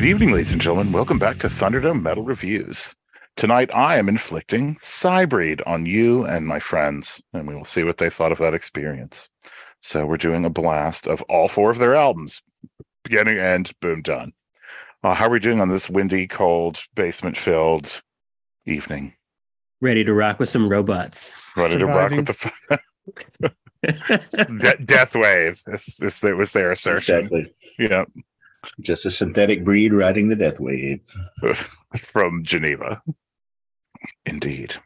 Good evening, ladies and gentlemen. Welcome back to Thunderdome Metal Reviews. Tonight, I am inflicting Sybreed on you and my friends, and we will see what they thought of that experience. So, we're doing a blast of all four of their albums, beginning, end, boom, done. Uh, how are we doing on this windy, cold, basement filled evening? Ready to rock with some robots. Ready to rock with the De- death wave. This, this it was their assertion. Exactly. Yeah, Just a synthetic breed riding the death wave. from Geneva. Indeed.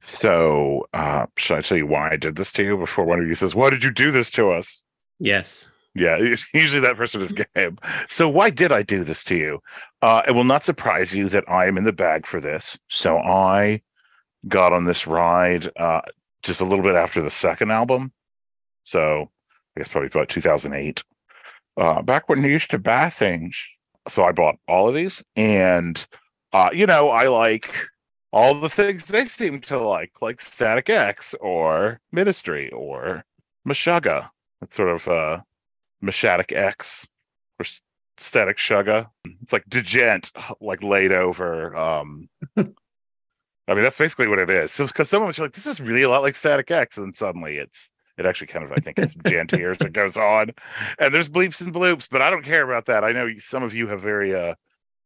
So, uh, should I tell you why I did this to you before one of you says, Why did you do this to us? yes. Yeah, usually that person is Gabe. So, why did I do this to you? Uh, it will not surprise you that I am in the bag for this. So, I got on this ride uh, just a little bit after the second album. So, I guess probably about 2008. Uh, back when you used to buy things. So, I bought all of these. And, uh, you know, I like all the things they seem to like, like Static X or Ministry or Meshuggah. It's sort of uh Meshatic X or Static Shugga. It's like Djent, like laid over. Um I mean, that's basically what it is. So because some of us are like, this is really a lot like Static X, and then suddenly it's it actually kind of I think it's Jantier as it goes on. And there's bleeps and bloops, but I don't care about that. I know some of you have very uh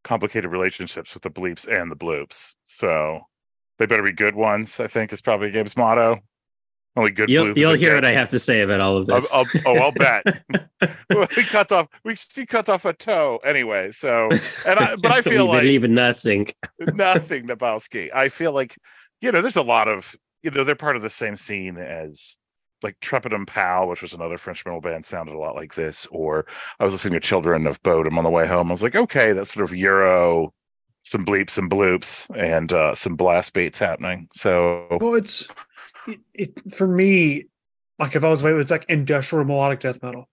complicated relationships with the bleeps and the bloops. So they better be good ones, I think is probably Gabe's motto. Only good You'll, you'll hear dead- what I have to say about all of I'll, this. I'll, oh, I'll bet. we cut off. We she cut off a toe anyway. So, and I, but I feel like even nothing. nothing Nabowski. I feel like you know, there's a lot of you know, they're part of the same scene as like Treponem Pal, which was another French metal band, sounded a lot like this. Or I was listening to Children of Bodom on the way home. I was like, okay, that's sort of Euro, some bleeps and bloops, and uh, some blast beats happening. So Well, it's it, it for me. Like if I was waiting, it's like industrial melodic death metal.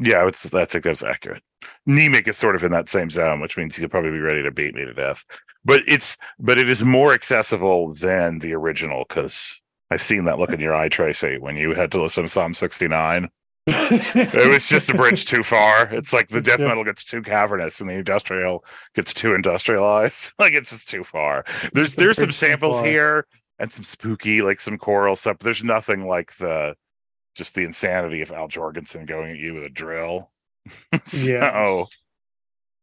Yeah, it's, I think that's accurate. Mnemic is sort of in that same zone, which means you'll probably be ready to beat me to death. But it's but it is more accessible than the original because I've seen that look in your eye, Tracy, when you had to listen to Psalm 69. It was just a bridge too far. It's like the death metal gets too cavernous and the industrial gets too industrialized. Like it's just too far. There's the there's some samples here and some spooky, like some choral stuff. But there's nothing like the just the insanity of Al Jourgensen going at you with a drill. so, Yeah.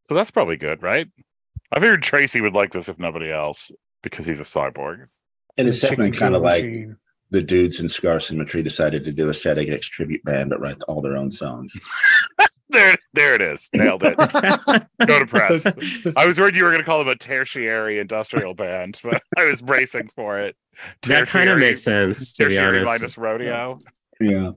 so that's probably good, right? I figured Tracy would like this if nobody else because he's a cyborg. And it's Chicken definitely kind of like machine. the dudes in Scar Symmetry decided to do a Static X tribute band, but write all their own songs. There, there it is. Nailed it. Go to press. I was worried you were going to call them a tertiary industrial band, but I was bracing for it. that kind of Tertiary- makes sense, to be tertiary honest. minus rodeo. Yeah.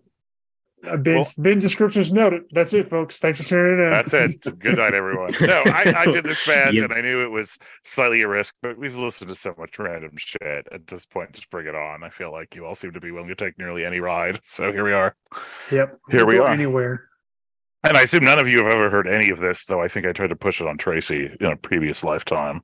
Uh, Ben's, Ben descriptions noted. That's it, folks. Thanks for tuning in. That's it. Good night, everyone. No, I, I did this band Yep. and I knew it was slightly a risk, but we've listened to so much random shit at this point. Just bring it on. I feel like you all seem to be willing to take nearly any ride. So here we are. Yep. Here we are. Anywhere. And I assume none of you have ever heard any of this, though I think I tried to push it on Tracy in a previous lifetime.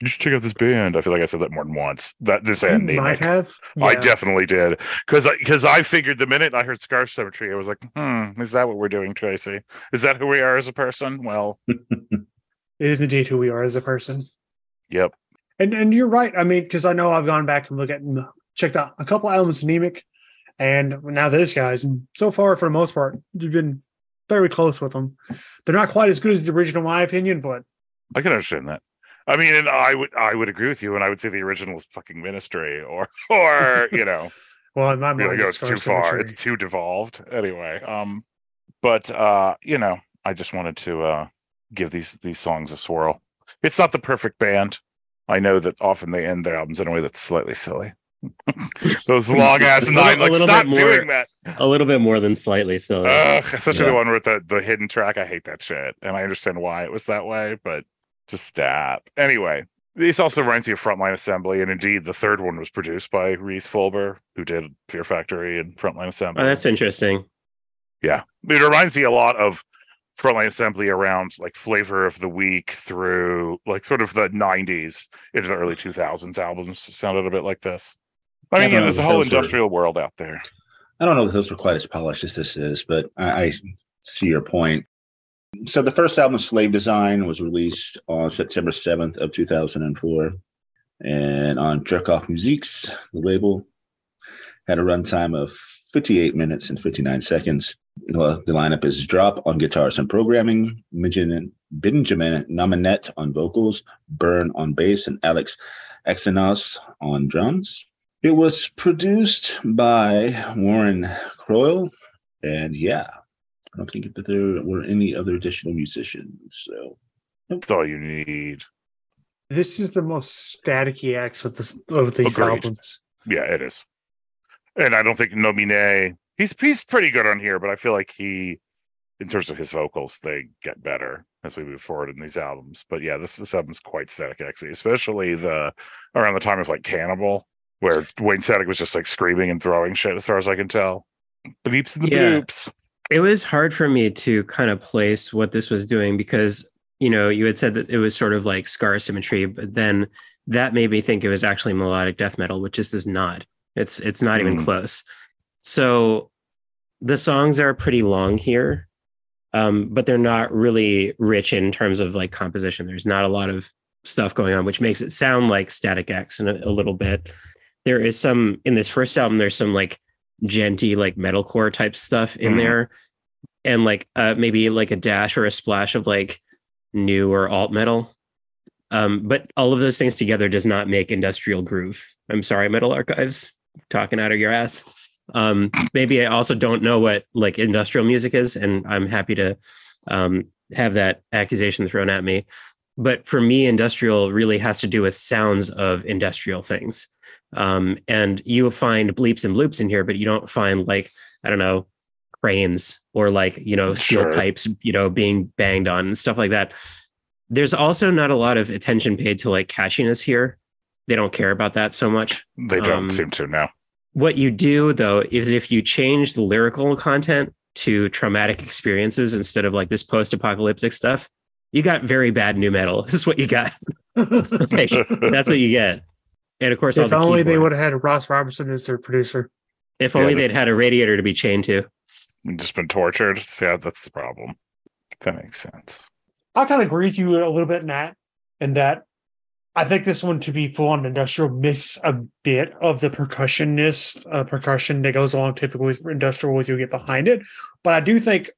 You should check out this band. I feel like I said that more than once. That this You and might have. I definitely did because because I, figured the minute I heard Scar Symmetry, I was like, hmm, is that what we're doing, Tracy? Is that who we are as a person? Well, It is indeed who we are as a person. yep. And and you're right. I mean, because I know I've gone back and looked at checked out a couple albums of Mnemic, and now this guys, and so far for the most part, you've been very close with them. They're not quite as good as the original, in my opinion, but I can understand that. I mean, and I would I would agree with you, and I would say the original is fucking Ministry, or or you know, well, in my mind, know, it's it's too Scar far, Symmetry. it's too devolved. Anyway, um, but uh, you know, I just wanted to uh give these these songs a swirl. It's not the perfect band. I know that often they end their albums in a way that's slightly silly. Those long ass A little- nine, like stop bit more- doing that. A little bit more than slightly. So Ugh, especially Yeah. the one with the, the hidden track. I hate that shit. And I understand why it was that way, but just stop. Anyway, this also reminds me of Frontline Assembly. And indeed, the third one was produced by Rhys Fulber, who did Fear Factory and Frontline Assembly. oh, that's interesting. Yeah. It reminds me a lot of Frontline Assembly around like Flavor of the Weak through like sort of the 90s into the early 2000s albums sounded a bit like this. I I mean, don't yeah, there's a whole those are- industrial world out there. I don't know if those are quite as polished as this is, but I, I see your point. So the first album, Slave Design, was released on September 7th of 2004. And on Jerkoff Musiques, the label had a runtime of 58 minutes and 59 seconds. Well, the lineup is Drop on guitars and programming, Benjamin, Benjamin Nominet on vocals, Burn on bass, and Alex Exynos on drums. It was produced by Warren Croyle. And yeah, I don't think that there were any other additional musicians. So That's all you need. This is the most staticky acts of this of these Agreed. albums. Yeah, it is. And I don't think Nominet, he's he's pretty good on here, but I feel like he, in terms of his vocals, they get better as we move forward in these albums. But yeah, this this album's quite static, actually, especially the around the time of like Cannibal, where Wayne Static was just like screaming and throwing shit, as far as I can tell. Bleeps and the Yeah. boops. It was hard for me to kind of place what this was doing because, you know, you had said that it was sort of like scar symmetry, but then that made me think it was actually melodic death metal, which this is not. It's it's not even Mm. close. So the songs are pretty long here, um, but they're not really rich in terms of like composition. There's not a lot of stuff going on, which makes it sound like Static X in a, a little bit. There is some in this first album. There's some like djenty like metalcore type stuff in Mhm. there, and like uh, maybe like a dash or a splash of like new or alt metal. Um, but all of those things together does not make industrial groove. I'm sorry, Metal Archives, talking out of your ass. Um, maybe I also don't know what like industrial music is, and I'm happy to um, have that accusation thrown at me. But for me, industrial really has to do with sounds of industrial things. Um, and you find bleeps and bloops in here, but you don't find like, I don't know, cranes or like, you know, steel Sure. pipes, you know, being banged on and stuff like that. There's also not a lot of attention paid to like catchiness here. They don't care about that so much. They don't Um, seem to now. What you do though is if you change the lyrical content to traumatic experiences instead of like this post-apocalyptic stuff, you got very bad new metal. This is what you got. Like, that's what you get. And of course, all if the only they would have had Ross Robertson as their producer. If only Yeah, they'd had a radiator to be chained to. Just been tortured. Yeah, that's the problem. That makes sense. I kind of agree with you a little bit in that, in that I think this one to be full on industrial miss a bit of the percussionist uh, percussion that goes along typically with industrial with you get behind it. But I do think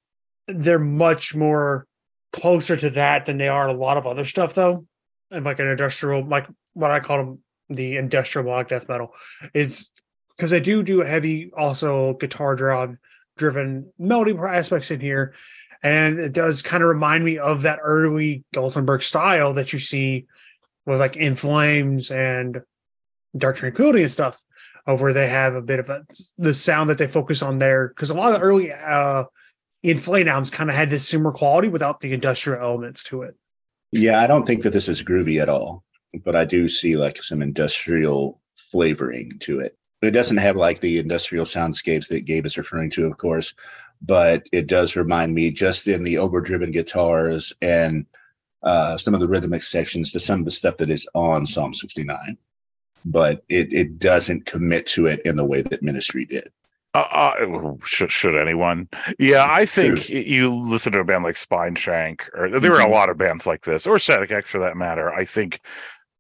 they're much more closer to that than they are a lot of other stuff though. And like an industrial, like what I call them, the industrial block death metal is because they do do a heavy also guitar drive driven melody aspects in here and it does kind of remind me of that early Gothenburg style that you see with like In Flames and Dark Tranquillity and stuff, of where they have a bit of a, the sound that they focus on there. Because a lot of the early uh, In Flame albums kind of had this similar quality without the industrial elements to it. Yeah, I don't think that this is groovy at all, but I do see like some industrial flavoring to it. It doesn't have like the industrial soundscapes that Gabe is referring to, of course, but it does remind me just in the overdriven guitars and uh, some of the rhythmic sections to some of the stuff that is on Psalm 69. But it, it doesn't commit to it in the way that Ministry did. Uh, uh, should should anyone? Yeah, I think you listen to a band like Spineshank, or there were a lot of bands like this, or Static X for that matter. I think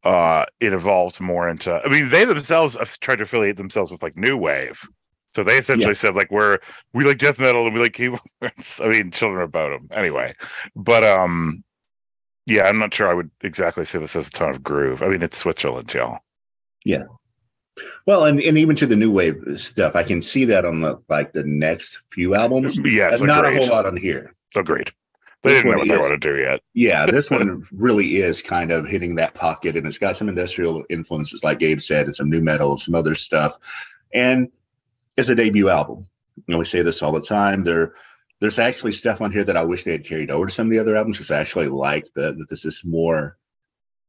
uh, it evolved more into. I mean, they themselves tried to affiliate themselves with like new wave. So they essentially Yeah. said like we're we like death metal and we like keyboards. I mean, children about Bodom anyway. But um, yeah, I'm not sure I would exactly say this has a ton of groove. I mean, it's Switzerland, y'all. Yeah. Well, and, and even to the new wave stuff, I can see that on the like the next few albums. Yes, not a whole lot on here. Agreed. They didn't know what they is- want to do yet. Yeah, this one really is kind of hitting that pocket, and it's got some industrial influences, like Gabe said, and some new metal, some other stuff, and it's a debut album. You know, we say this all the time. There, there's actually stuff on here that I wish they had carried over to some of the other albums because I actually like that. That this is more.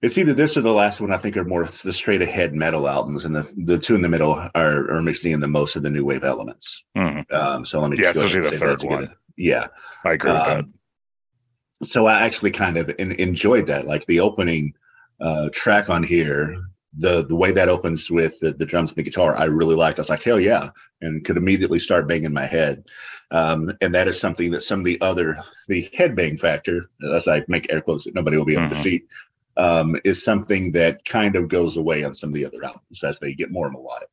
It's either this or the last one. I think are more the straight ahead metal albums, and the the two in the middle are are mixing in the most of the new wave elements. Mhm. Um, so let me Yeah, just go ahead especially the say third good- one. Yeah, I agree with that. So I actually kind of en- enjoyed that. Like the opening uh, track on here the the way that opens with the, the drums and the guitar, I really liked. I was like, hell yeah, and could immediately start banging my head. Um, and that is something that some of the other the headbang factor, as I make air quotes that nobody will be able to Mhm. see, um, is something that kind of goes away on some of the other albums as they get more melodic.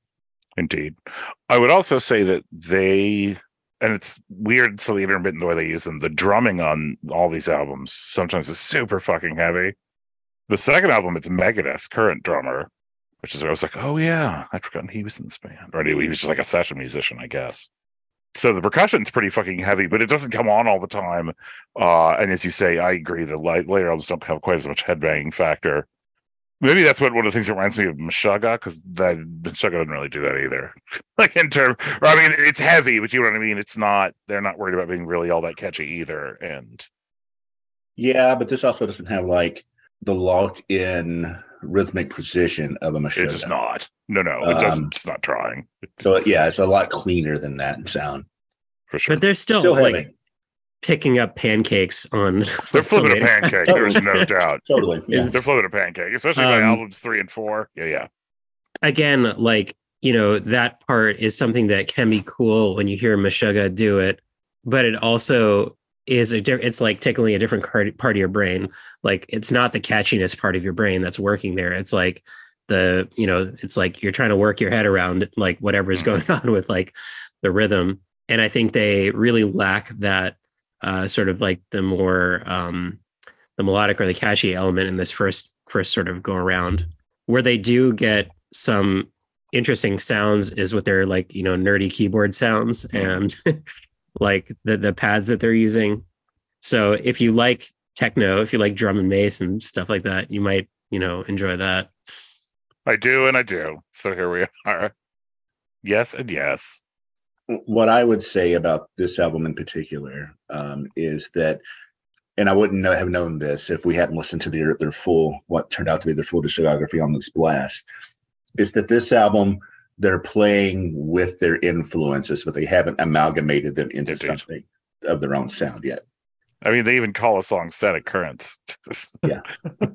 Indeed. I would also say that they, and it's weird, so the intermittent way they use them. The drumming on all these albums sometimes is super fucking heavy. The second album, it's Megadeth's current drummer, which is where I was like, oh yeah, I'd forgotten he was in this band. Or he was just like a session musician, I guess. So the percussion's pretty fucking heavy, but it doesn't come on all the time. Uh, and as you say, I agree that later albums don't have quite as much headbanging factor. Maybe that's what one of the things that reminds me of Meshuggah, because that Meshuggah doesn't really do that either. like in term, or I mean, it's heavy, but you know what I mean. It's not. They're not worried about being really all that catchy either. And Yeah, but this also doesn't have like the locked in rhythmic precision of a it's machine. just not. No, no, it doesn't. Um, It's not trying So yeah, it's a lot cleaner than that in sound. for sure. But they're still, Still like heavy. Picking up pancakes on. They're flipping a pancake. There's no doubt. Totally. Yeah. They're flipping a pancake, especially by Um, albums three and four. Yeah, yeah. Again, like you know, that part is something that can be cool when you hear Meshuggah do it, but it also is a di- it's like tickling a different card- part of your brain. Like it's not the catchiness part of your brain that's working there. It's like the you know, it's like you're trying to work your head around like whatever is going on with like the rhythm. And I think they really lack that uh, sort of like the more um, the melodic or the catchy element in this first first sort of go around. Where they do get some interesting sounds is with their like you know nerdy keyboard sounds and like the the pads that they're using. So if you like techno, if you like drum and bass and stuff like that, you might you know enjoy that. I do, and I do. So here we are. Yes, and yes. What I would say about this album in particular um, is that, and I wouldn't know, have known this if we hadn't listened to their their full, what turned out to be their full discography on this blast, is that this album they're playing with their influences, but they haven't amalgamated them into Indeed. something of their own sound yet. I mean, they even call a song "Static Currents." Yeah.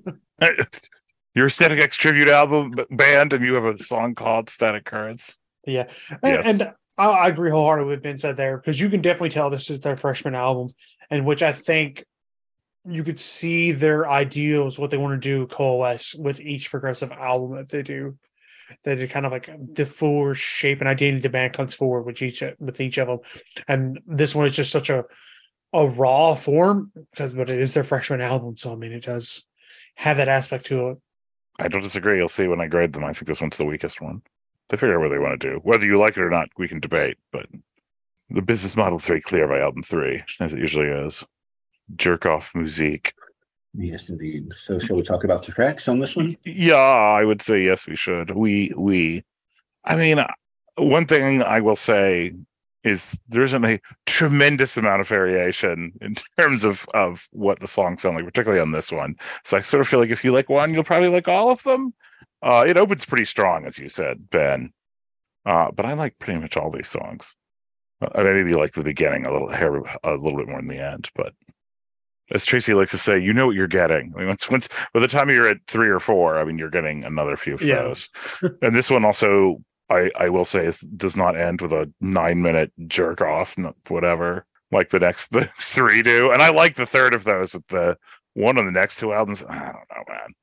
Your Static X tribute album band, and you have a song called "Static Currents." Yeah, Yes. and I, I agree wholeheartedly with Ben said there because you can definitely tell this is their freshman album, and which I think you could see their ideals, what they want to do, coalesce with each progressive album that they do. That it kind of like the full shape and identity the band comes forward with each with each of them, and this one is just such a a raw form because but it is their freshman album, so I mean it does have that aspect to it. I don't disagree. You'll see when I grade them. I think this one's the weakest one. They figure out what they want to do. Whether you like it or not, we can debate. But the business model is very clear by album three, as it usually is. Jerk off musique. Yes, indeed. So, shall we talk about the tracks on this one? Yeah, I would say yes. We should. We we. I mean, uh, one thing I will say is there isn't a tremendous amount of variation in terms of of what the songs sound like, particularly on this one. So I sort of feel like if you like one, you'll probably like all of them. Uh, it opens pretty strong, as you said, Ben. Uh, but I like pretty much all these songs. I maybe like the beginning a little hair a little bit more than the end, but as Tracy likes to say, you know what you're getting. I mean, once once by the time you're at three or four, I mean you're getting another few of Yeah. those. and this one also, I I will say, is, does not end with a nine minute jerk off, whatever, like the next the three do. And I like the third of those with the one on the next two albums. I don't know, man.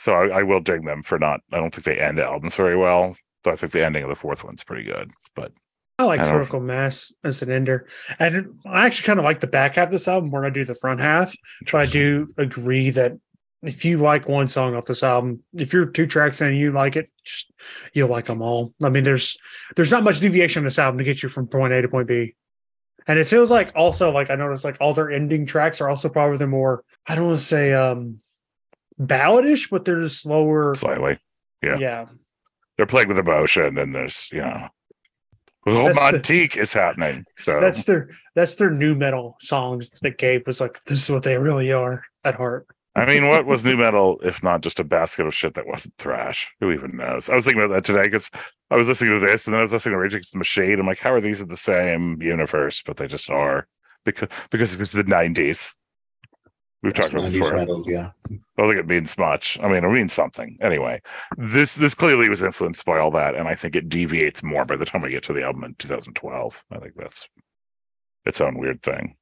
So I, I will dig them for not. I don't think they end albums very well. So I think the ending of the fourth one's pretty good. But I like I Critical Mass as an ender. And I actually kind of like the back half of this album more than I do the front half. But I do agree that if you like one song off this album, if you're two tracks in and you like it, just you'll like them all. I mean, there's there's not much deviation on this album to get you from point A to point B. And it feels like also like I noticed like all their ending tracks are also probably the more I don't want to say um balladish, but they're slower. slightly, Yeah. yeah. they're playing with emotion, and there's you know, That's the- romantique is happening. So That's their that's their new metal songs that Gabe was like, this is what they really are at heart. I mean, what was new metal if not just a basket of shit that wasn't thrash? Who even knows? I was thinking about that today because I was listening to this and then I was listening to Rage Against the Machine. I'm like, how are these in the same universe? But they just are because because it was the '90s. We've talked about this before. metals, yeah. I don't think it means much. I mean, it means something. Anyway, this this clearly was influenced by all that, and I think it deviates more by the time we get to the album in 2012. I think that's its own weird thing.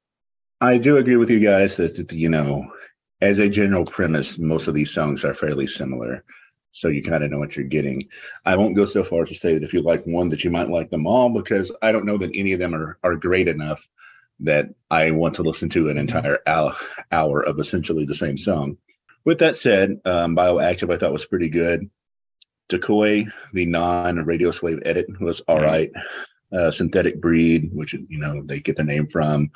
I do agree with you guys that, that, you know, as a general premise, most of these songs are fairly similar. So you kind of know what you're getting. I won't go so far as to say that if you like one, that you might like them all, because I don't know that any of them are, are great enough that I want to listen to an entire hour, of essentially the same song. With that said, um, Bioactive I thought was pretty good. Decoy, the non radio slave edit, was all Mhm. Uh, synthetic breed, which you know they get their name from,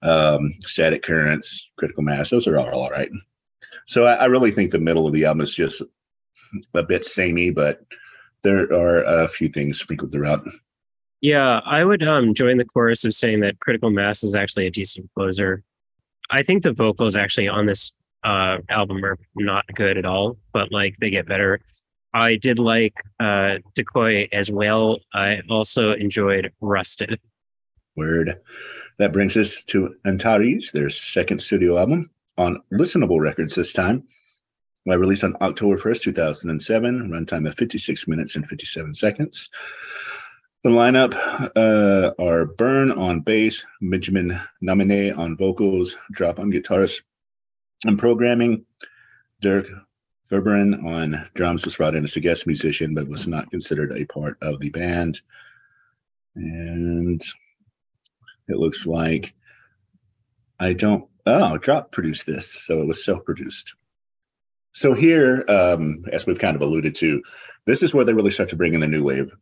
um, static currents, critical mass. Those are all all right. So I, I really think the middle of the album is just a bit samey, but there are a few things sprinkled throughout. Yeah, I would um join the chorus of saying that Critical Mass is actually a decent closer. I think the vocals actually on this uh album are not good at all, but like they get better. I did like uh Decoy as well. I also enjoyed Rusted. Word. That brings us to Antares, their second studio album on Listenable Records this time. Released on October 1st, 2007, runtime of 56 minutes and 57 seconds. The lineup uh, are Burn on bass, Benjamin Nominet on vocals, Drop on guitars and programming, Dirk Verbeuren on drums was brought in as a guest musician, but was not considered a part of the band. And it looks like I don't. Oh, Drop produced this, so it was self-produced. So here, um, as we've kind of alluded to, this is where they really start to bring in the new wave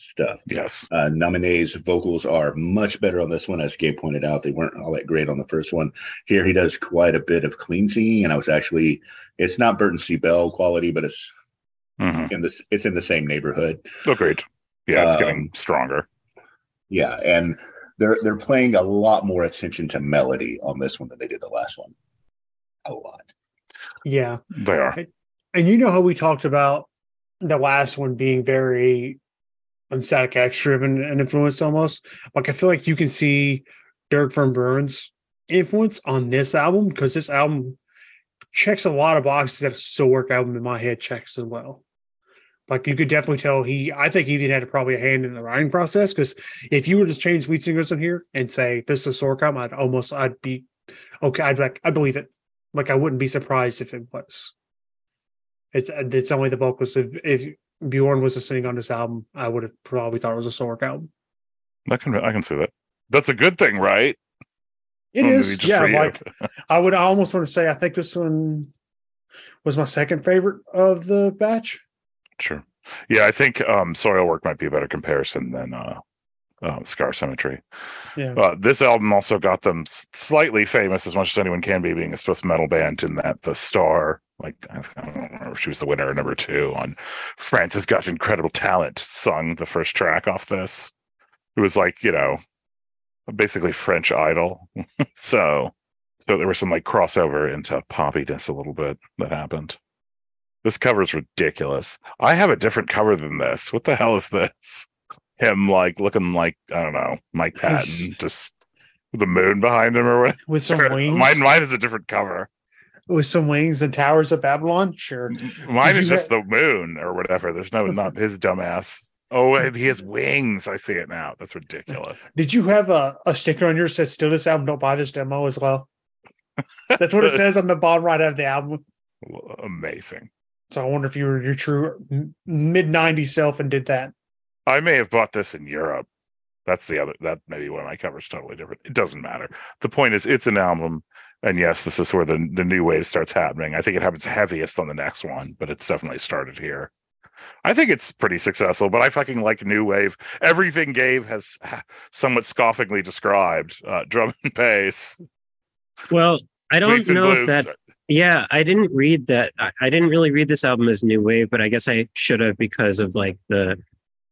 stuff. Yes. Uh, Nominet's vocals are much better on this one, as Gabe pointed out. They weren't all that great on the first one. Here, he does quite a bit of clean singing, and I was actually, it's not Burton C. Bell quality, but it's hmm in this, it's in the same neighborhood. Agreed. Yeah, it's Um, getting stronger. Yeah, and they're they're playing a lot more attention to melody on this one than they did the last one. A lot. Yeah. They are. And you know how we talked about the last one being very um, Static X driven and influenced almost? Like I feel like you can see Dirk Verbeuren's influence on this album because this album checks a lot of boxes that a Soilwork album in my head checks as well. Like you could definitely tell he, I think he even had probably a hand in the writing process because if you were to change lead singers in here and say this is a album, I'd almost, I'd be okay. I'd like, I believe it. Like I wouldn't be surprised if it was. It's it's only the vocals. If if Bjorn was singing on this album, I would have probably thought it was a Soilwork album. I can I can see that. That's a good thing, right? It Well, is, yeah. Like I would I almost want to say I think this one was my second favorite of the batch. Sure. Yeah, I think um, Soilwork might be a better comparison than uh, uh, Scar Symmetry. Yeah. Uh, this album also got them slightly famous, as much as anyone can be, being a Swiss metal band. In that the star, like I don't remember, if she was the winner or number two on France's Got Incredible Talent, sung the first track off this. It was like you know, basically French Idol. so, so there was some like crossover into poppiness a little bit that happened. This cover is ridiculous. I have a different cover than this. What the hell is this? Him like looking like I don't know Mike. Patton, just with the moon behind him or what? With some wings. Mine, mine is a different cover. With some wings and towers of Babylon. Sure. Mine is just the moon or whatever. There's no not his dumbass. Oh, he has wings. I see it now. That's ridiculous. Did you have a, a sticker on yours that said "Still this album, don't buy this demo" as well? That's what it says on the bottom right of the album. Amazing. So I wonder if you were your true mid '90s self and did that. I may have bought this in Europe. That's the other. That maybe one of my covers totally different. It doesn't matter. The point is, it's an album, and yes, this is where the the new wave starts happening. I think it happens heaviest on the next one, but it's definitely started here. I think it's pretty successful, but I fucking like new wave. Everything Gabe has somewhat scoffingly described, uh, drum and bass. Well, I don't know if that's yeah, I didn't read that. I, I didn't really read this album as new wave, but I guess I should have because of like the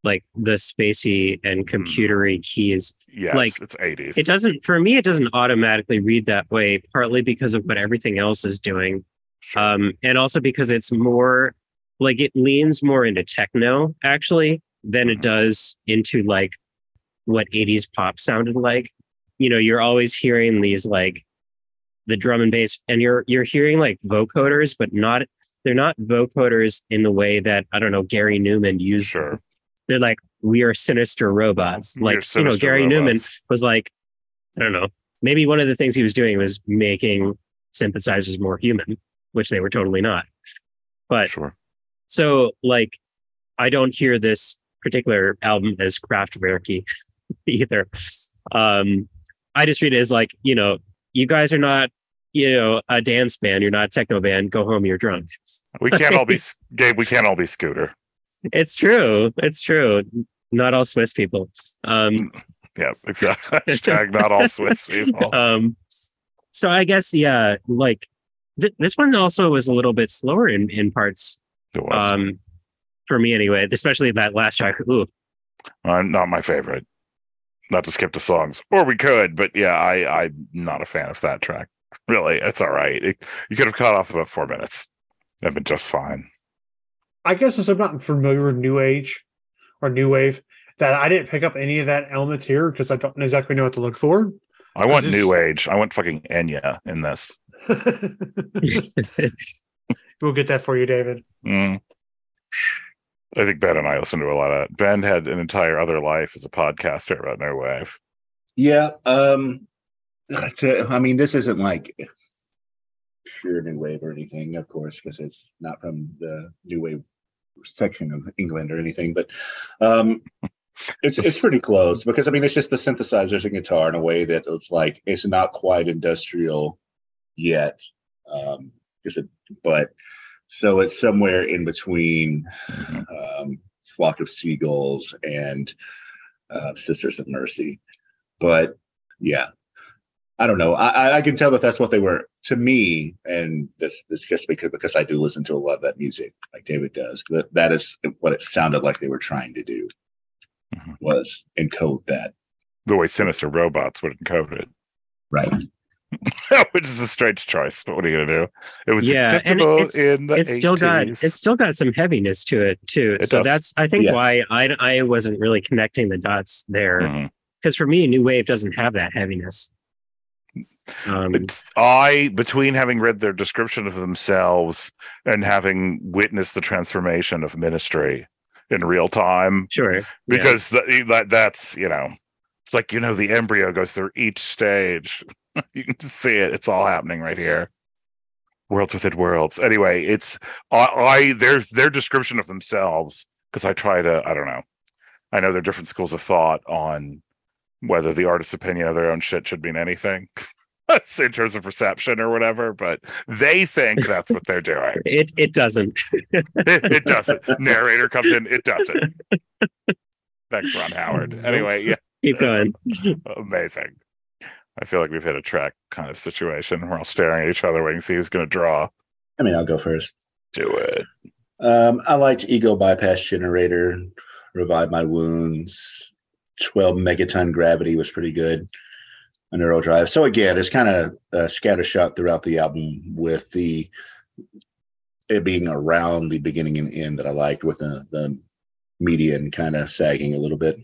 like the spacey and computery keys. yes, like, it's eighties. It doesn't for me. It doesn't automatically read that way. Partly because of what everything else is doing, um, and also because it's more like it leans more into techno actually than it Mhm. does into like what 80s pop sounded like. You know, you're always hearing these like the drum and bass, and you're you're hearing like vocoders, but not they're not vocoders in the way that I don't know Gary Numan used. Sure. They're like we are sinister robots. Like you know, sinister Gary Numan was like, I don't know, maybe one of the things he was doing was making synthesizers more human, which they were totally not. But Sure. so like I don't hear this particular album as Kraftwerky either. Um I just read it as like, you know, you guys are not, you know, a dance band, you're not a techno band, go home, you're drunk. We can't all be Gabe. We can't all be Scooter. It's true. It's true. Not all Swiss people. Um Yeah, exactly. Hashtag not all Swiss people. um so I guess yeah, like th- this one also was a little bit slower in in parts It was um for me anyway, especially that last track. Ooh, uh, not my favorite. Not to skip the songs, or we could, but yeah, I I'm not a fan of that track. Really, it's all right. It, you could have cut off about four minutes. That'd been just fine. I guess since I'm not familiar with New Age or New Wave, that I didn't pick up any of that elements here because I don't exactly know what to look for. I want this- new age. I want fucking Enya in this. we'll get that for you, David. Mm. I think Ben and I listen to a lot of. Ben had an entire other life as a podcaster about New Wave. Yeah. Um to, I mean, this isn't like pure new wave or anything, of course, because it's not from the new wave section of England or anything, but um it's it's pretty close because I mean it's just the synthesizers and guitar in a way that it's like it's not quite industrial yet. Um is it but so it's somewhere in between Mhm. um, Flock of Seagulls and uh, Sisters of Mercy. But yeah, I don't know. I, I- I can tell that that's what they were to me, and this this just because because I do listen to a lot of that music, like David does. That that is what it sounded like they were trying to do Mhm. was encode that The way Sinister Robots would encode it, right. which is a strange choice. But what are you gonna do? It was Yeah, and acceptable it's- in the it's still got it's still got some heaviness to it too. It so does. that's I think Yeah. why I I wasn't really connecting the dots there because for me, new wave doesn't have that heaviness. Um, But I, between having read their description of themselves and having witnessed the transformation of ministry in real time, sure, yeah. because the, that that's you know, it's like you know the embryo goes through each stage. you can see it; it's all happening right here. Worlds within worlds. Anyway, it's I, I their their description of themselves because I try to I don't know. I know there are different schools of thought on whether the artist's opinion of their own shit should mean anything in terms of perception or whatever, but they think that's what they're doing. it it doesn't. it, it doesn't. Narrator comes in, it doesn't. Thanks, Ron Howard. Anyway, yeah, Keep going. amazing. I feel like we've hit a track kind of situation. We're all staring at each other, waiting to see who's going to draw. I mean, I'll go first. Do it. Um, I liked Ego Bypass Generator, Revive My Wounds, 12 Megaton Gravity was pretty good. A Neural Drive. So again, it's kind of uh, scattershot throughout the album with the it being around the beginning and end that I liked with the the median kind of sagging a little bit.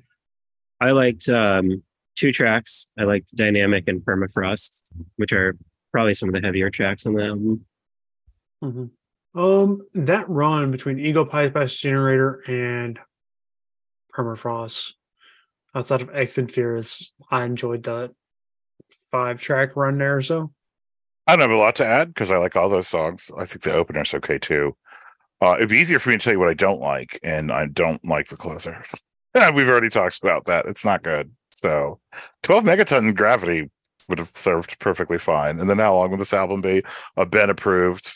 I liked um, two tracks. I liked Dynamic and Permafrost, which are probably some of the heavier tracks on the album. Mhm. Um, that run between Ego Bypass Generator and Permafrost, outside of Exit Fears, I enjoyed that five track run there. or So I don't have a lot to add because I like all those songs. I think the opener's okay too. Uh, it'd be easier for me to tell you what I don't like, and I don't like the closer. We've already talked about that. It's not good. So, 12 megaton gravity would have served perfectly fine. And then how long would this album be? A Ben approved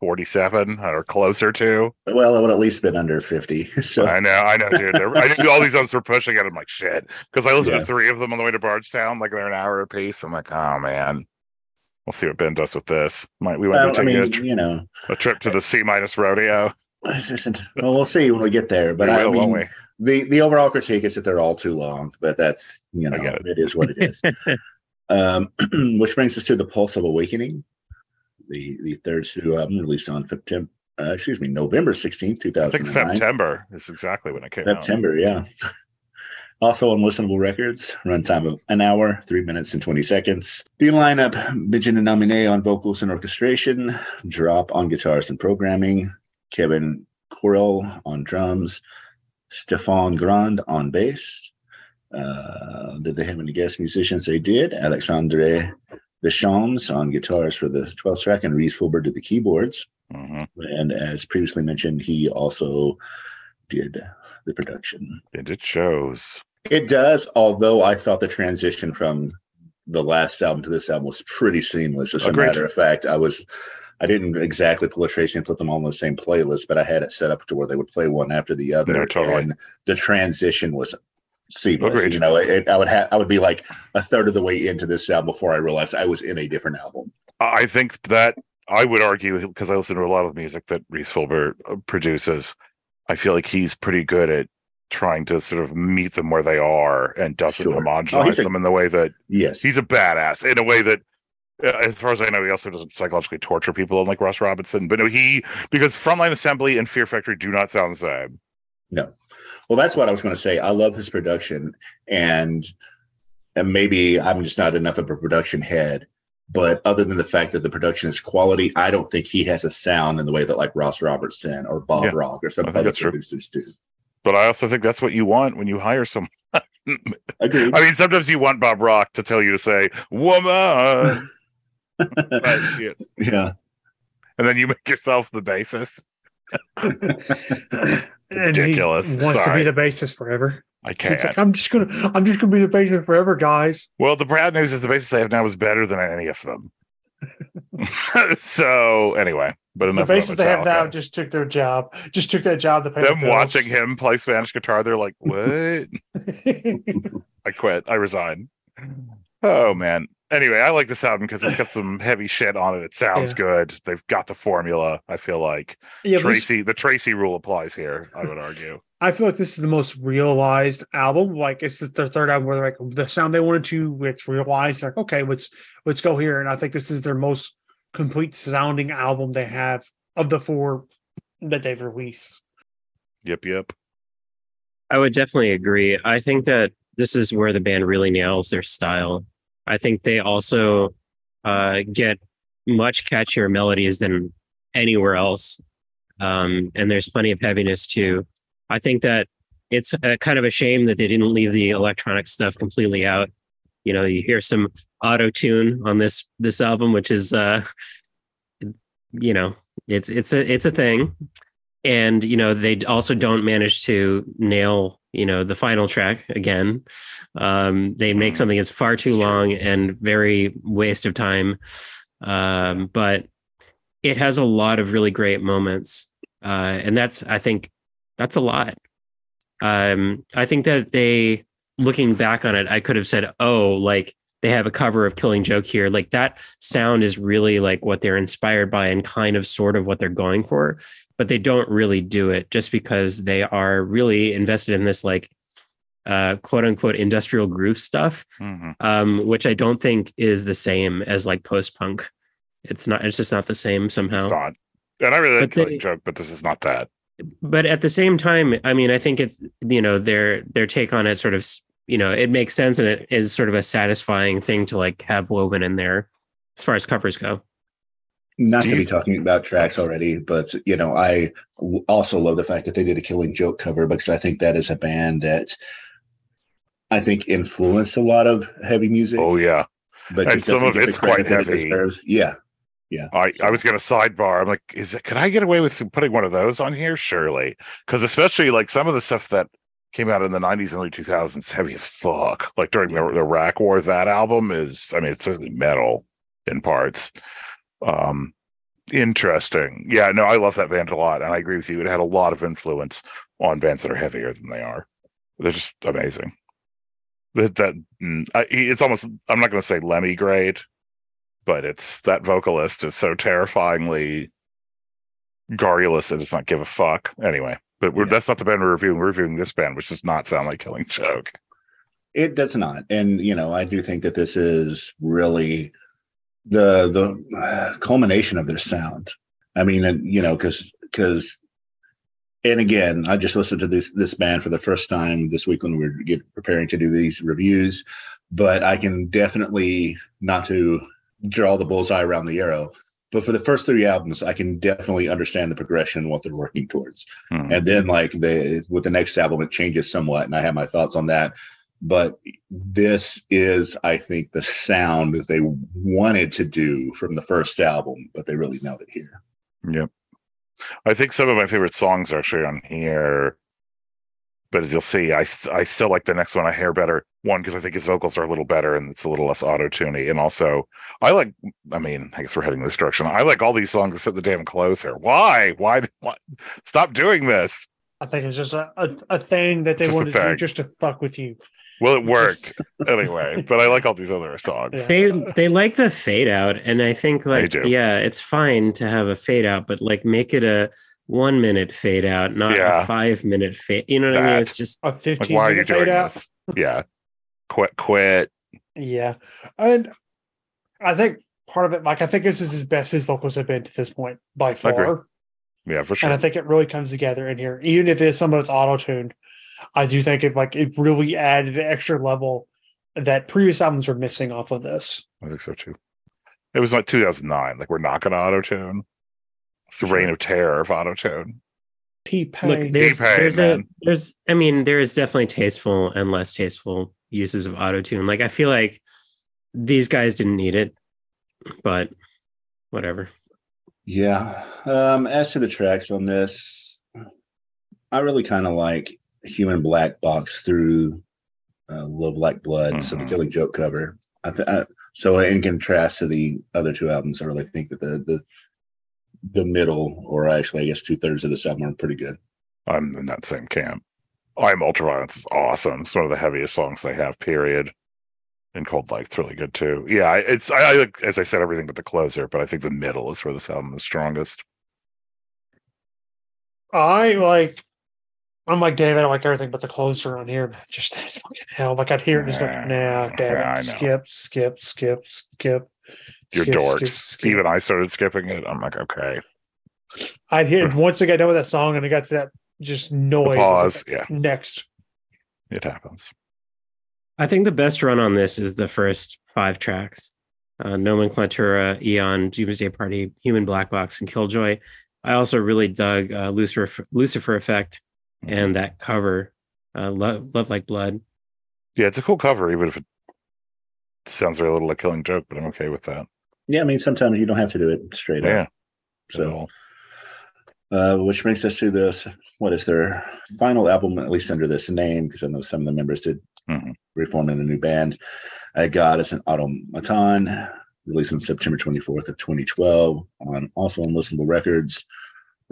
47 or closer to. Well, it would at least been under 50. So I know, I know, dude. I knew all these others were pushing it. I'm like, shit. Because I listened Yeah. to three of them on the way to Bardstown, like they're an hour apiece. I'm like, oh man. We'll see what Ben does with this. Might we want well, to I take a mean, tr- you know, a trip to the C minus rodeo. well, we'll see when we get there. But we I mean, we? the the overall critique is that they're all too long, but that's you know it. it is what it is. um, which brings us to the Pulse of Awakening, the the third studio album released on September. Uh, excuse me, November sixteenth, two I think. September is exactly when it came out. September, yeah. Also on listenable records, runtime of an hour, three minutes and 20 seconds. The lineup, Benjamin Nominet on vocals and orchestration, Drop on guitars and programming, Kevin Correll on drums, Stefan Grand on bass. Uh, did they have any guest musicians? They did. Alexandre Deschamps on guitars for the 12th track, and Rhys Fulber did the keyboards. Mhm. And as previously mentioned, he also did the production. And it shows. It does, although I thought the transition from the last album to this album was pretty seamless. As a matter of fact, I was I didn't exactly pull a trace and put them all on the same playlist, but I had it set up to where they would play one after the other. No, totally. And the transition was seamless. Agreed. You know, it, I would have I would be like a third of the way into this album before I realized I was in a different album. I think that I would argue because I listen to a lot of music that Rhys Fulber uh, produces. I feel like he's pretty good at trying to sort of meet them where they are and doesn't Sure. Oh, homogenize a- them in the way that Yes. he's a badass in a way that uh, as far as I know, he also doesn't psychologically torture people unlike Ross Robinson. But no, he because Frontline Assembly and Fear Factory do not sound the same. Well, that's what I was going to say. I love his production, and and maybe I'm just not enough of a production head. But other than the fact that the production is quality, I don't think he has a sound in the way that like Ross Robertson or Bob Yeah, Rock or some other producers do. But I also think that's what you want when you hire someone. Agreed. I mean, sometimes you want Bob Rock to tell you to say "woman," but, yeah. yeah. and then you make yourself the bassist. And Ridiculous. He wants to be the basis forever. I can't. like I'm just gonna I'm just gonna be the bassist forever, guys. Well, the bad news is the basis I have now is better than any of them. so anyway, but The enough. bassist they have now just took their job, just took that job to pay the Them watching him play Spanish guitar, they're like, "What? I quit. I resign." Oh man. Anyway, I like this album because it's got some heavy shit on it. It sounds Yeah. good. They've got the formula. I feel like yeah, but this- Tracy, the Tracy rule applies here. I would argue. I feel like this is the most realized album. Like it's the their third album where they're like the sound they wanted to, it's realized. Like okay, let's let's go here. And I think this is their most complete sounding album they have of the four that they've released. Yep, yep. I would definitely agree. I think that this is where the band really nails their style. I think they also uh, get much catchier melodies than anywhere else. Um, and there's plenty of heaviness too. I think that it's a, kind of a shame that they didn't leave the electronic stuff completely out. You know, you hear some auto tune on this this album, which is uh, you know, it's it's a it's a thing and you know they also don't manage to nail you know the final track again. Um they make something that's far too long and very waste of time. Um but it has a lot of really great moments. Uh and that's i think that's a lot. Um i think that they looking back on it i could have said oh like they have a cover of killing joke here like that sound is really like what they're inspired by and kind of sort of what they're going for but they don't really do it just because they are really invested in this like uh, quote unquote industrial groove stuff, Mhm. um, which I don't think is the same as like post punk. It's not. It's just not the same somehow. not. And I really like But they- Killing Joke, but this is not that. But at the same time, I mean, I think it's you know their their take on it sort of you know it makes sense and it is sort of a satisfying thing to like have woven in there as far as covers go. Not to be talking about tracks already, but you know, I w- also love the fact that they did a Killing Joke cover because I think that is a band that I think influenced a lot of heavy music. Oh yeah. but and some of it's quite credit that it heavy. deserves. Yeah, I, I was gonna sidebar. I'm like, is it could I get away with putting one of those on here? Surely. Because especially like some of the stuff that came out in the 90s and early 2000s heavy as fuck. Like during the, the Rack War, that album is I mean it's certainly metal in parts. Um interesting. Yeah, no, I love that band a lot, and I agree with you. It had a lot of influence on bands that are heavier than they are. They're just amazing. That that mm, it's almost I'm not going to say Lemmy grade, but it's that vocalist is so terrifyingly garrulous and does not give a fuck. Anyway, but we're, Yeah. that's not the band we're reviewing. We're reviewing this band, which does not sound like Killing Joke. it does not. And you know, I do think that this is really the the uh, culmination of their sound. I mean, and you know, because because and again, I just listened to this this band for the first time this week when we were get, preparing to do these reviews. But I can definitely not to draw the bullseye around the arrow. But for the first three albums, I can definitely understand the progression, and what they're working towards. Hmm. And then, like the with the next album, it changes somewhat, and I have my thoughts on that. But this is, I think, the sound that they wanted to do from the first album, but they really nailed it here. Yep. I think some of my favorite songs are actually on here. But as you'll see, I st- I still like the next one I hear better. One because I think his vocals are a little better and it's a little less auto tuney, and also I like. I mean, I guess we're heading this direction. I like all these songs except the damn closer. Why? Why? Why? Stop doing this. I think it's just a, a, a thing that they Just wanted to do just to fuck with you. Well, it worked anyway. But I like all these other songs. Yeah. They they like the fade out, and I think like yeah, it's fine to have a fade out, but like make it a one minute fade out, not Yeah. a five minute fade. You know what I mean? It's just A 15 why are you minute fade out. this? Yeah. Quit. Quit. Yeah. And I think part of it, like, I think this is his best his vocals have been to this point by agree. far. Yeah, for sure. And I think it really comes together in here. Even if it's some of it's auto tuned, I do think it like it really added an extra level that previous albums were missing off of this. I think so too. It was like 2009. Like we're not going to auto tune. It's the reign of terror of auto tune. T look. There's T-Pain, there's a there's I mean there is definitely tasteful and less tasteful uses of auto tune. Like I feel like these guys didn't need it, but whatever. Yeah. Um, as to the tracks on this, I really kind of like Human Black Box through uh, Love Like Blood, so the Mhm. Killing Joke cover. I th- I, so in contrast to the other two albums, I really think that the the the middle, or actually I guess two thirds of the album are pretty good. I'm in that same camp. I'm Ultraviolence is awesome. It's one of the heaviest songs they have, period. And Cold Light's really good too. Yeah, it's I, I like as I said, everything but the closer, but I think the middle is where this album is strongest. I like I'm like David, I like everything but the closer on here. but Just fucking hell. Like I'd hear it just like, nah, Yeah, damn I it. Skip, skip, skip, skip. You're skip, dorks. skip, skip. Even I started skipping it. I'm like, okay. I'd hit once I got done with that song and I got to that just noise. it's pause. like, Yeah, Next. it happens. I think the best run on this is the first five tracks. Uh, Nomenclatura, Eon, Doomsday Party, Human Black Box, and Killjoy. I also really dug uh, Lucifer, Lucifer Effect and that cover, uh, Love, Love Like Blood. Yeah, it's a cool cover, even if it sounds very little like Killing Joke, but I'm okay with that. Yeah, I mean sometimes you don't have to do it straight Yeah. up. So, uh, which brings us to this. What is their final album, at least under this name? Because I know some of the members did Mhm. reform in a new band. I got it's an automaton, released on September 24th of 2012 on also on Listenable Records.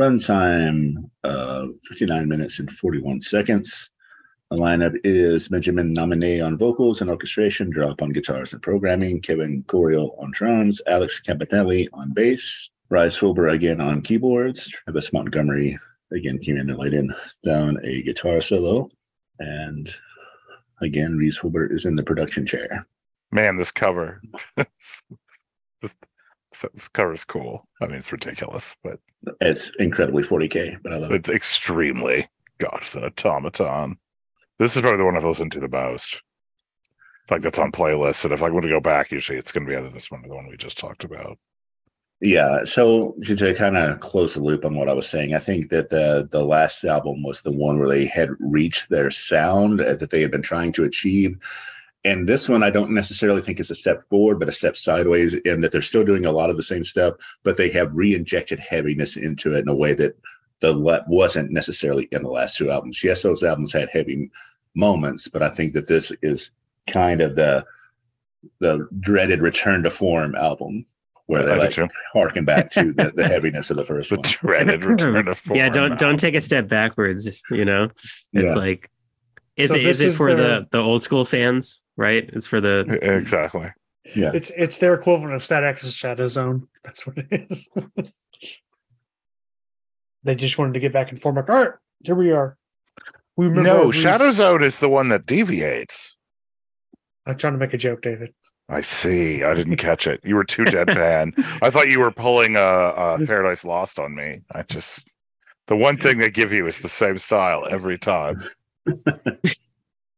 Runtime of 59 minutes and 41 seconds. The lineup is Benjamin Nominet on vocals and orchestration, Drop on guitars and programming, Kevin Choiral on drums, Alex Campanelli on bass, Rhys Fulber again on keyboards, Travis Montgomery again came in and laid in down a guitar solo, and again Rhys Fulber is in the production chair. Man, this cover. this, this cover is cool. I mean, it's ridiculous, but It's incredibly 40k, but I love it. it's extremely gosh, it's an automaton. This is probably the one I've listened to the most. Like that's on playlists, and if I want to go back, usually it's going to be either this one or the one we just talked about. Yeah, so to, kind of close the loop on what I was saying, I think that the the last album was the one where they had reached their sound uh, that they had been trying to achieve. And this one, I don't necessarily think is a step forward, but a step sideways, in that they're still doing a lot of the same stuff, but they have re-injected heaviness into it in a way that the le- wasn't necessarily in the last two albums. Yes, those albums had heavy moments, but I think that this is kind of the the dreaded return to form album where they I do like too. harken back to the, the heaviness of the first The one. dreaded return to form. Yeah, don't don't take a step backwards. You know, it's Yeah. like, is So it is it is for their- the the old school fans? Right, it's for the exactly. Yeah. It's it's their equivalent of Static-X's Shadow Zone. That's what it is. they just wanted to get back in form. Like, all right, here we are. We remember No, roots." Shadow Zone is the one that deviates. I'm trying to make a joke, David. I see. I didn't catch it. You were too deadpan. I thought you were pulling a, a Paradise Lost on me. I just The one thing they give you is the same style every time.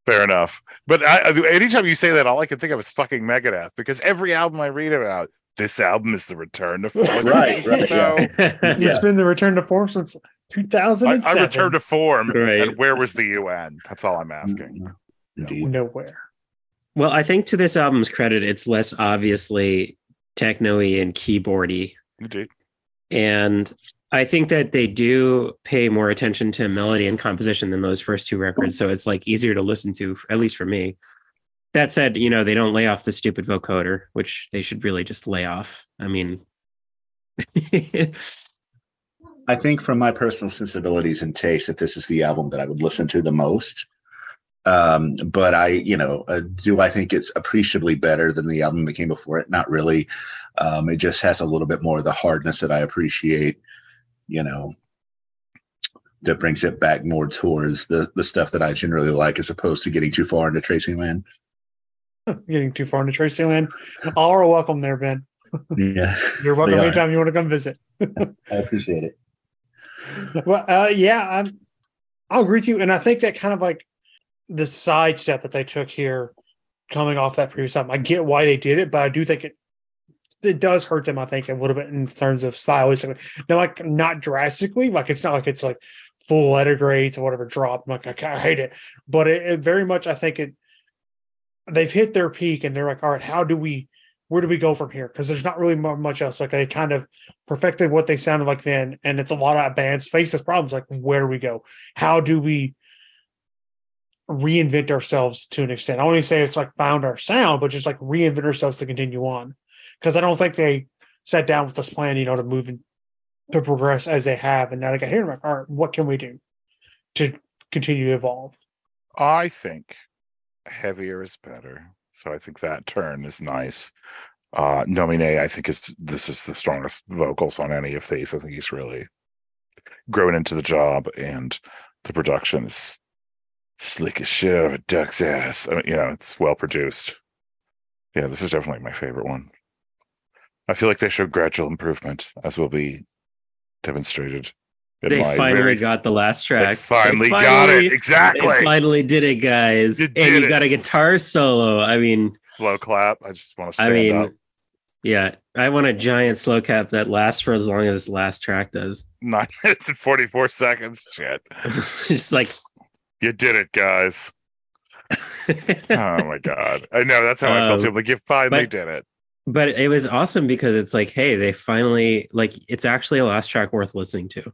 Fair enough. But I, I- anytime you say that, all I can think of is fucking Megadeth because every album I read about, this album is the return to form. Right, right, So Yeah. It's been the return to form since I, 2007. I returned to form. Right. And where was the UN? That's all I'm asking. Mm-hmm. Indeed. nowhere. Well, I think to this album's credit, it's less obviously techno-y and keyboardy. Indeed. And I think that they do pay more attention to melody and composition than those first two records. So it's like easier to listen to, at least for me. That said, you know, they don't lay off the stupid vocoder, which they should really just lay off. I mean, I think from my personal sensibilities and taste that this is the album that I would listen to the most. Um, but I, you know, uh, do I think it's appreciably better than the album that came before it? Not really. Um, it just has a little bit more of the hardness that I appreciate, you know, that brings it back more towards the the stuff that I generally like, as opposed to getting too far into Tracy Land. Getting too far into Tracy Land. All are welcome there, Ben. Yeah, You're welcome anytime you want to come visit. I appreciate it. Well, uh, yeah, I'm, I'll agree with you. And I think that kind of like the side step that they took here, coming off that previous album, I get why they did it, but I do think it it does hurt them. I think a little bit in terms of stylistically. Now, like not drastically, like it's not like it's like full letter grades or whatever drop. I'm like I, kinda hate it, but it, it very much I think it they've hit their peak and they're like, all right, how do we? Where do we go from here? Because there's not really much else. Like they kind of perfected what they sounded like then, and it's a lot of bands face this problems. Like, where do we go? How do we reinvent ourselves to an extent? I only say it's like found our sound, but just like reinvent ourselves to continue on. Because I don't think they sat down with this plan, you know, to move and to progress as they have. And now they got here, like, all right, what can we do to continue to evolve? I think heavier is better. So I think that turn is nice. Uh Nominet, I think is this is the strongest vocals on any of these. I think he's really grown into the job and the production is slick as shit of a duck's ass. I mean, you know, it's well produced. Yeah, this is definitely my favorite one. I feel like they show gradual improvement, as will be demonstrated. They finally very- got the last track. finally, They got it. Exactly. They finally did it, guys. You and did you got a guitar solo. I mean, Slow clap. I just want to I mean, up. yeah, I want a giant slow clap that lasts for as long as this last track does. nine minutes and 44 seconds. Shit. Just like, You did it, guys. Oh my God. I know. That's how I felt Um, too. Like, you finally but- did it. but it was awesome because it's like, hey, they finally like it's actually a last track worth listening to.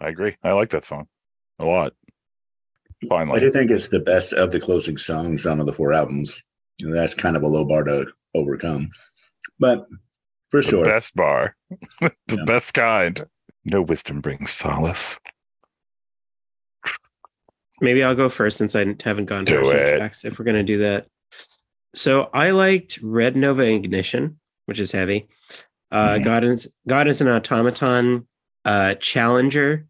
I agree. I like that song a lot. Finally, I do think it's the best of the closing songs on of the four albums. And that's kind of a low bar to overcome. But for The sure. best bar, the Yeah. best kind. No wisdom brings solace. Maybe I'll go first since I haven't gone Do to some it. tracks. If we're gonna do that, so I liked Red Nova Ignition, which is heavy. Uh, Mhm. God is God is an automaton, uh, Challenger,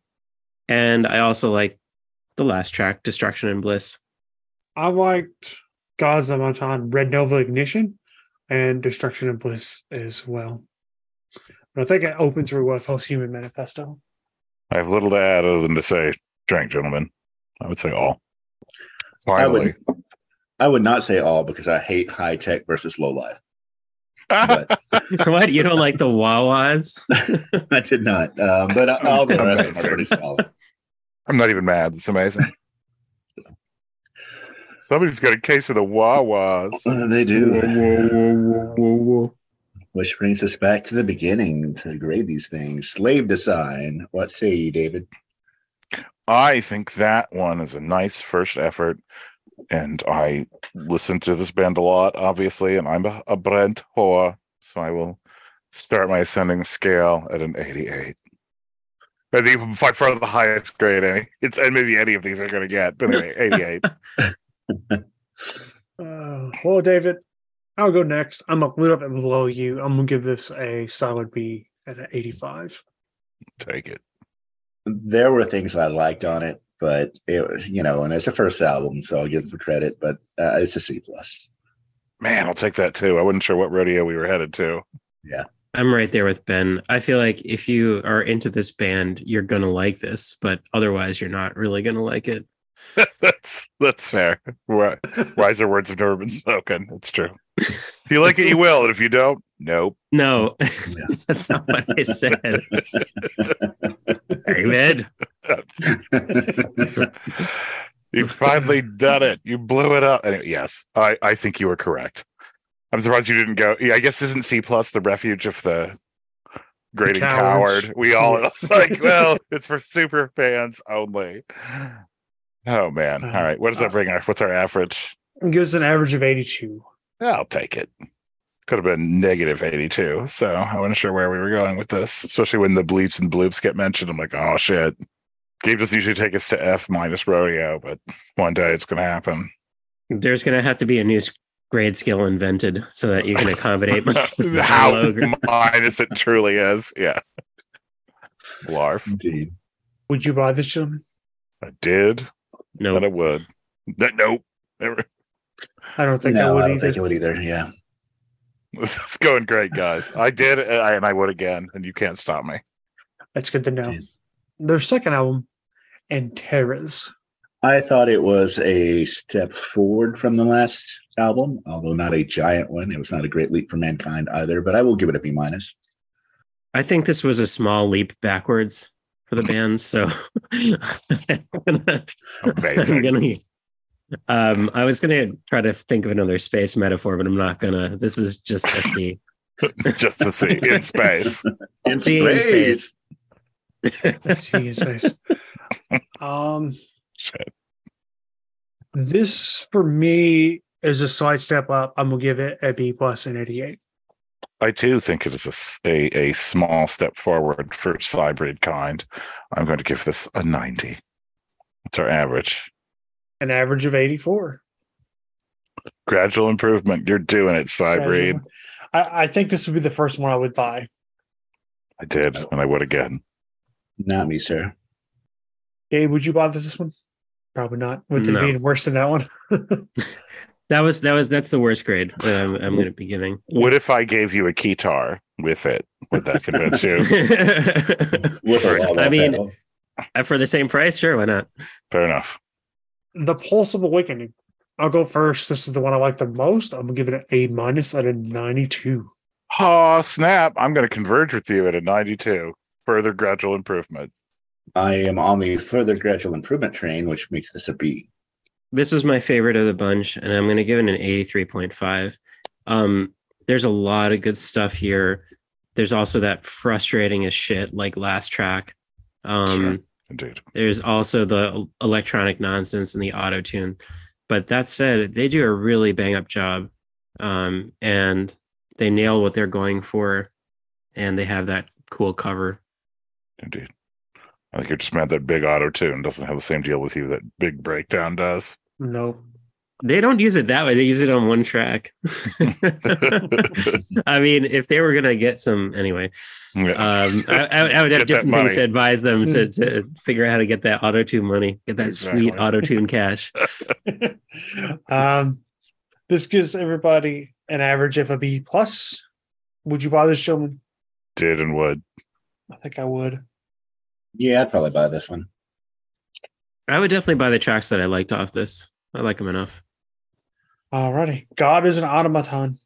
and I also like the last track, Destruction and Bliss. I liked God's Automaton, Red Nova Ignition, and Destruction and Bliss as well. But I think it opens very well post human manifesto. I have little to add other than to say, drink, gentlemen. I would say all. I Finally. would, I would not say all because I hate high tech versus low life. But what you don't like the Wawas? I did not. Um, but all the rest of them are pretty solid. I'm not even mad. It's amazing. Somebody's got a case of the Wawas. Uh, they do. whoa, whoa, whoa. Which brings us back to the beginning to grade these things. Slave design. What say you, David? I think that one is a nice first effort. And I listen to this band a lot, obviously, and I'm a, a djent whore, so I will start my ascending scale at an 88. I think by far the highest grade any. It's and maybe any of these are going to get, but anyway, 88. Uh, well, David, I'll go next. I'm a little bit below you. I'm gonna give this a solid B at an 85. Take it. There were things I liked on it, but it was, you know, and it's a first album, so I'll give them credit, but uh, it's a C plus. Man, I'll take that too. I wasn't sure what rodeo we were headed to. Yeah. I'm right there with Ben. I feel like if you are into this band, you're gonna like this, but otherwise, you're not really gonna like it. that's that's fair. Wi- Wiser words have never been spoken. It's true. If you like it, you will, and if you don't, nope. No, that's not what I said. David, you finally done it. You blew it up. Anyway, yes, I I think you were correct. I'm surprised you didn't go. Yeah, I guess isn't C plus the refuge of the grading cowards. coward? We all it's like, well, it's for super fans only. Oh man! All right, what does that uh, bring us? What's our average? It gives an average of 82. I'll take it. Could have been negative 82. So I wasn't sure where we were going with this, especially when the bleeps and bloops get mentioned. I'm like, oh shit. Gabe doesn't usually take us to F minus rodeo, but one day it's going to happen. there's gonna have to be a new grade skill invented so that you can accommodate my, my How minus it truly is. Yeah. Larf. Indeed. Would you buy this, gentlemen? I did, No, but I would. No, nope. Never. I don't think I would I don't either. think it would either. Yeah. It's going great, guys. I did, and I, would again, and you can't stop me. That's good to know. Yeah. Their second album, Antares. I thought it was a step forward from the last album, although not a giant one. It was not a great leap for mankind either, but I will give it a B minus. I think this was a small leap backwards for the band. So I'm gonna, I'm gonna um I was gonna try to think of another space metaphor, but I'm not gonna. This is just a C. Just to see in space. In space, in space. See his face. Um, Shit. this for me is a slight step up. I'm gonna give it a B plus and 88. I too think it is a a small step forward for Sybreed kind. I'm going to give this a 90. It's our average. An average of 84. Gradual improvement. You're doing it, Sybreed. I, I think this would be the first one I would buy. I did, and I would again. Not me, sir. Gabe, would you buy this, this one? Probably not. With it No. being worse than that one. That was that was that's the worst grade that I'm, I'm gonna be giving. What if I gave you a keytar with it? Would that convince you? With a lot I mean- that. Uh, for the same price, sure, why not? Fair enough. The Pulse of Awakening. I'll go first. This is the one I like the most. I'm gonna give it an A minus at a 92. Oh, snap. I'm going to converge with you at a 92. Further gradual improvement. I am on the further gradual improvement train, which makes this a B. This is my favorite of the bunch, and I'm gonna give it an 83.5. Um, there's a lot of good stuff here. There's also that frustrating as shit like last track. Um, Sure. Indeed. There's also the electronic nonsense and the auto tune. But that said, they do a really bang up job. Um, and they nail what they're going for. And they have that cool cover. Indeed. I think you're just mad that big auto tune doesn't have the same deal with you that big breakdown does. No. They don't use it that way. They use it on one track. I mean, if they were gonna get some anyway, Yeah. um, I, I, I would have Get different things. Hmm. to advise them to, to figure out how to get that auto tune money, get that sweet auto tune cash. um, this gives everybody an average of a B plus. Would you buy this, gentlemen? Did and would. I think I would. Yeah, I'd probably buy this one. I would definitely buy the tracks that I liked off this. I like them enough. Alrighty. God is an automaton.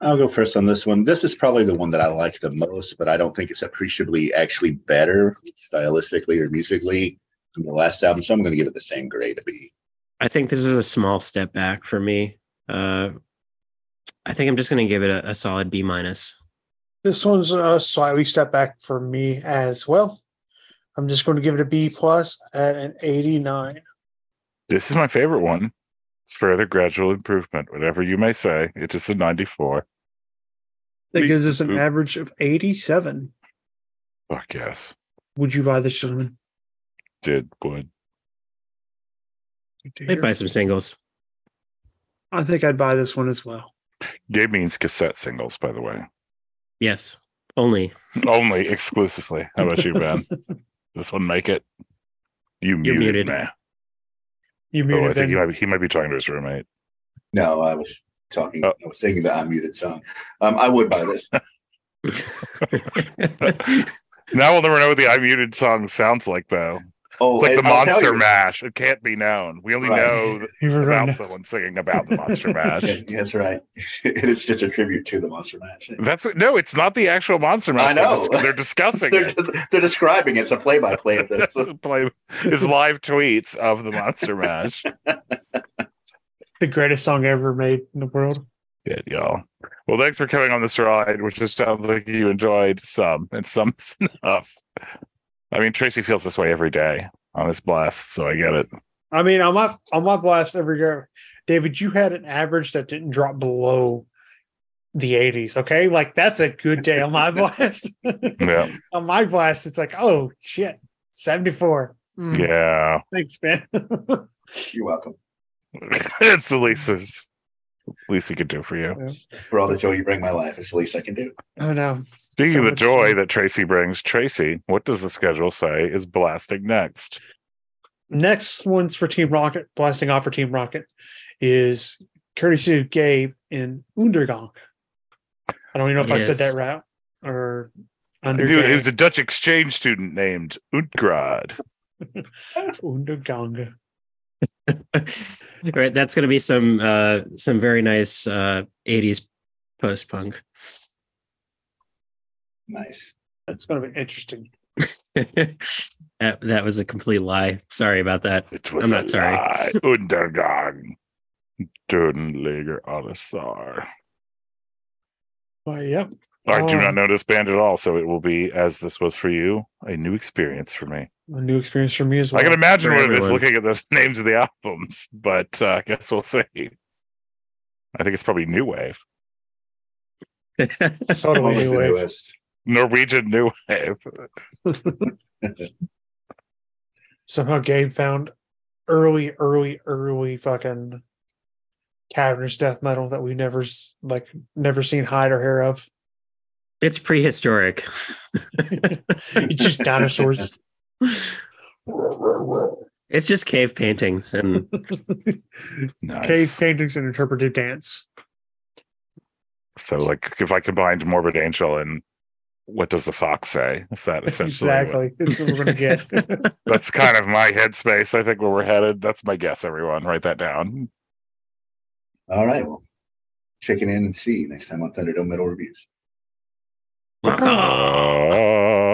I'll go first on this one. This is probably the one that I like the most, but I don't think it's appreciably actually better stylistically or musically than the last album. So I'm going to give it the same grade, a B. I think this is a small step back for me. Uh, I think I'm just going to give it a, a solid B minus. This one's a slightly step back for me as well. I'm just going to give it a B plus at an 89. This is my favorite one. Further gradual improvement, whatever you may say. It is a 94. That gives us an average of 87. Fuck yes. Would you buy this, gentlemen? Did, would. Good to I'd buy some singles. I think I'd buy this one as well. Gabe means cassette singles, by the way. Yes, only. Only exclusively. How about you, Ben? this one make it? You You're muted, muted. man. You Oh, muted I think he might, be, he might be talking to his roommate. No, I was talking, Oh. I was singing the unmuted song. Um, I would buy this. Now we'll never know what the I muted song sounds like, though. Oh, It's like the I'll Monster Mash. It can't be known. We only Right. know You were about going someone singing about the Monster Mash. That's right. it is just a tribute to the Monster Mash. That's no, it's not the actual Monster Mash. I They're know. dis- They're discussing They're, it. they're describing it. It's a play-by-play of this. It's play is live tweets of the Monster Mash. the greatest song ever made in the world. Good, y'all. Well, thanks for coming on this ride, which just sounds like you enjoyed some and some enough. I mean, Tracy feels this way every day on his blast, so I get it. I mean, on my on my blast every year, David, you had an average that didn't drop below the 80s. Okay, like that's a good day on my blast. Yeah. on my blast, it's like, oh shit, 74. Mm, Yeah. Thanks, man. You're welcome. it's the least least he could do for you. For all the joy you bring my life, it's the least I can do. oh no. Speaking So of the joy fun. that Tracy brings, Tracy, what does the schedule say is blasting next? Next one's for Team Rocket, blasting off for Team Rocket is courtesy of Gabe in Undergang. I don't even know if I said that right or I knew it, was a Dutch exchange student named Utgrad. Undergang. right, that's going to be some uh, some very nice uh, '80s post punk. Nice. That's going to be interesting. that, that was a complete lie. Sorry about that. It was I'm a not sorry. lie. Untergang. Dödenleger Alessar. Well, yep. I do Oh. not know this band at all, so it will be, as this was for you, a new experience for me. A new experience for me as well. I can imagine for what it is looking at the names of the albums, but uh, I guess we'll see. I think it's probably New Wave, Totally Almost new wave. Norwegian New Wave. Somehow Gabe found early, early, early fucking cavernous death metal that we never like never seen hide or hair of. It's prehistoric. It's just dinosaurs. it's just cave paintings and Nice. Cave paintings and interpretive dance. So, like, if I combined Morbid Angel and what does the fox say? Is that essentially what- Exactly. That's what we're gonna get. that's kind of my headspace. I think where we're headed. That's my guess. Everyone, write that down. All right. Well, check it in and see next time on Thunderdome Metal Reviews. Let's.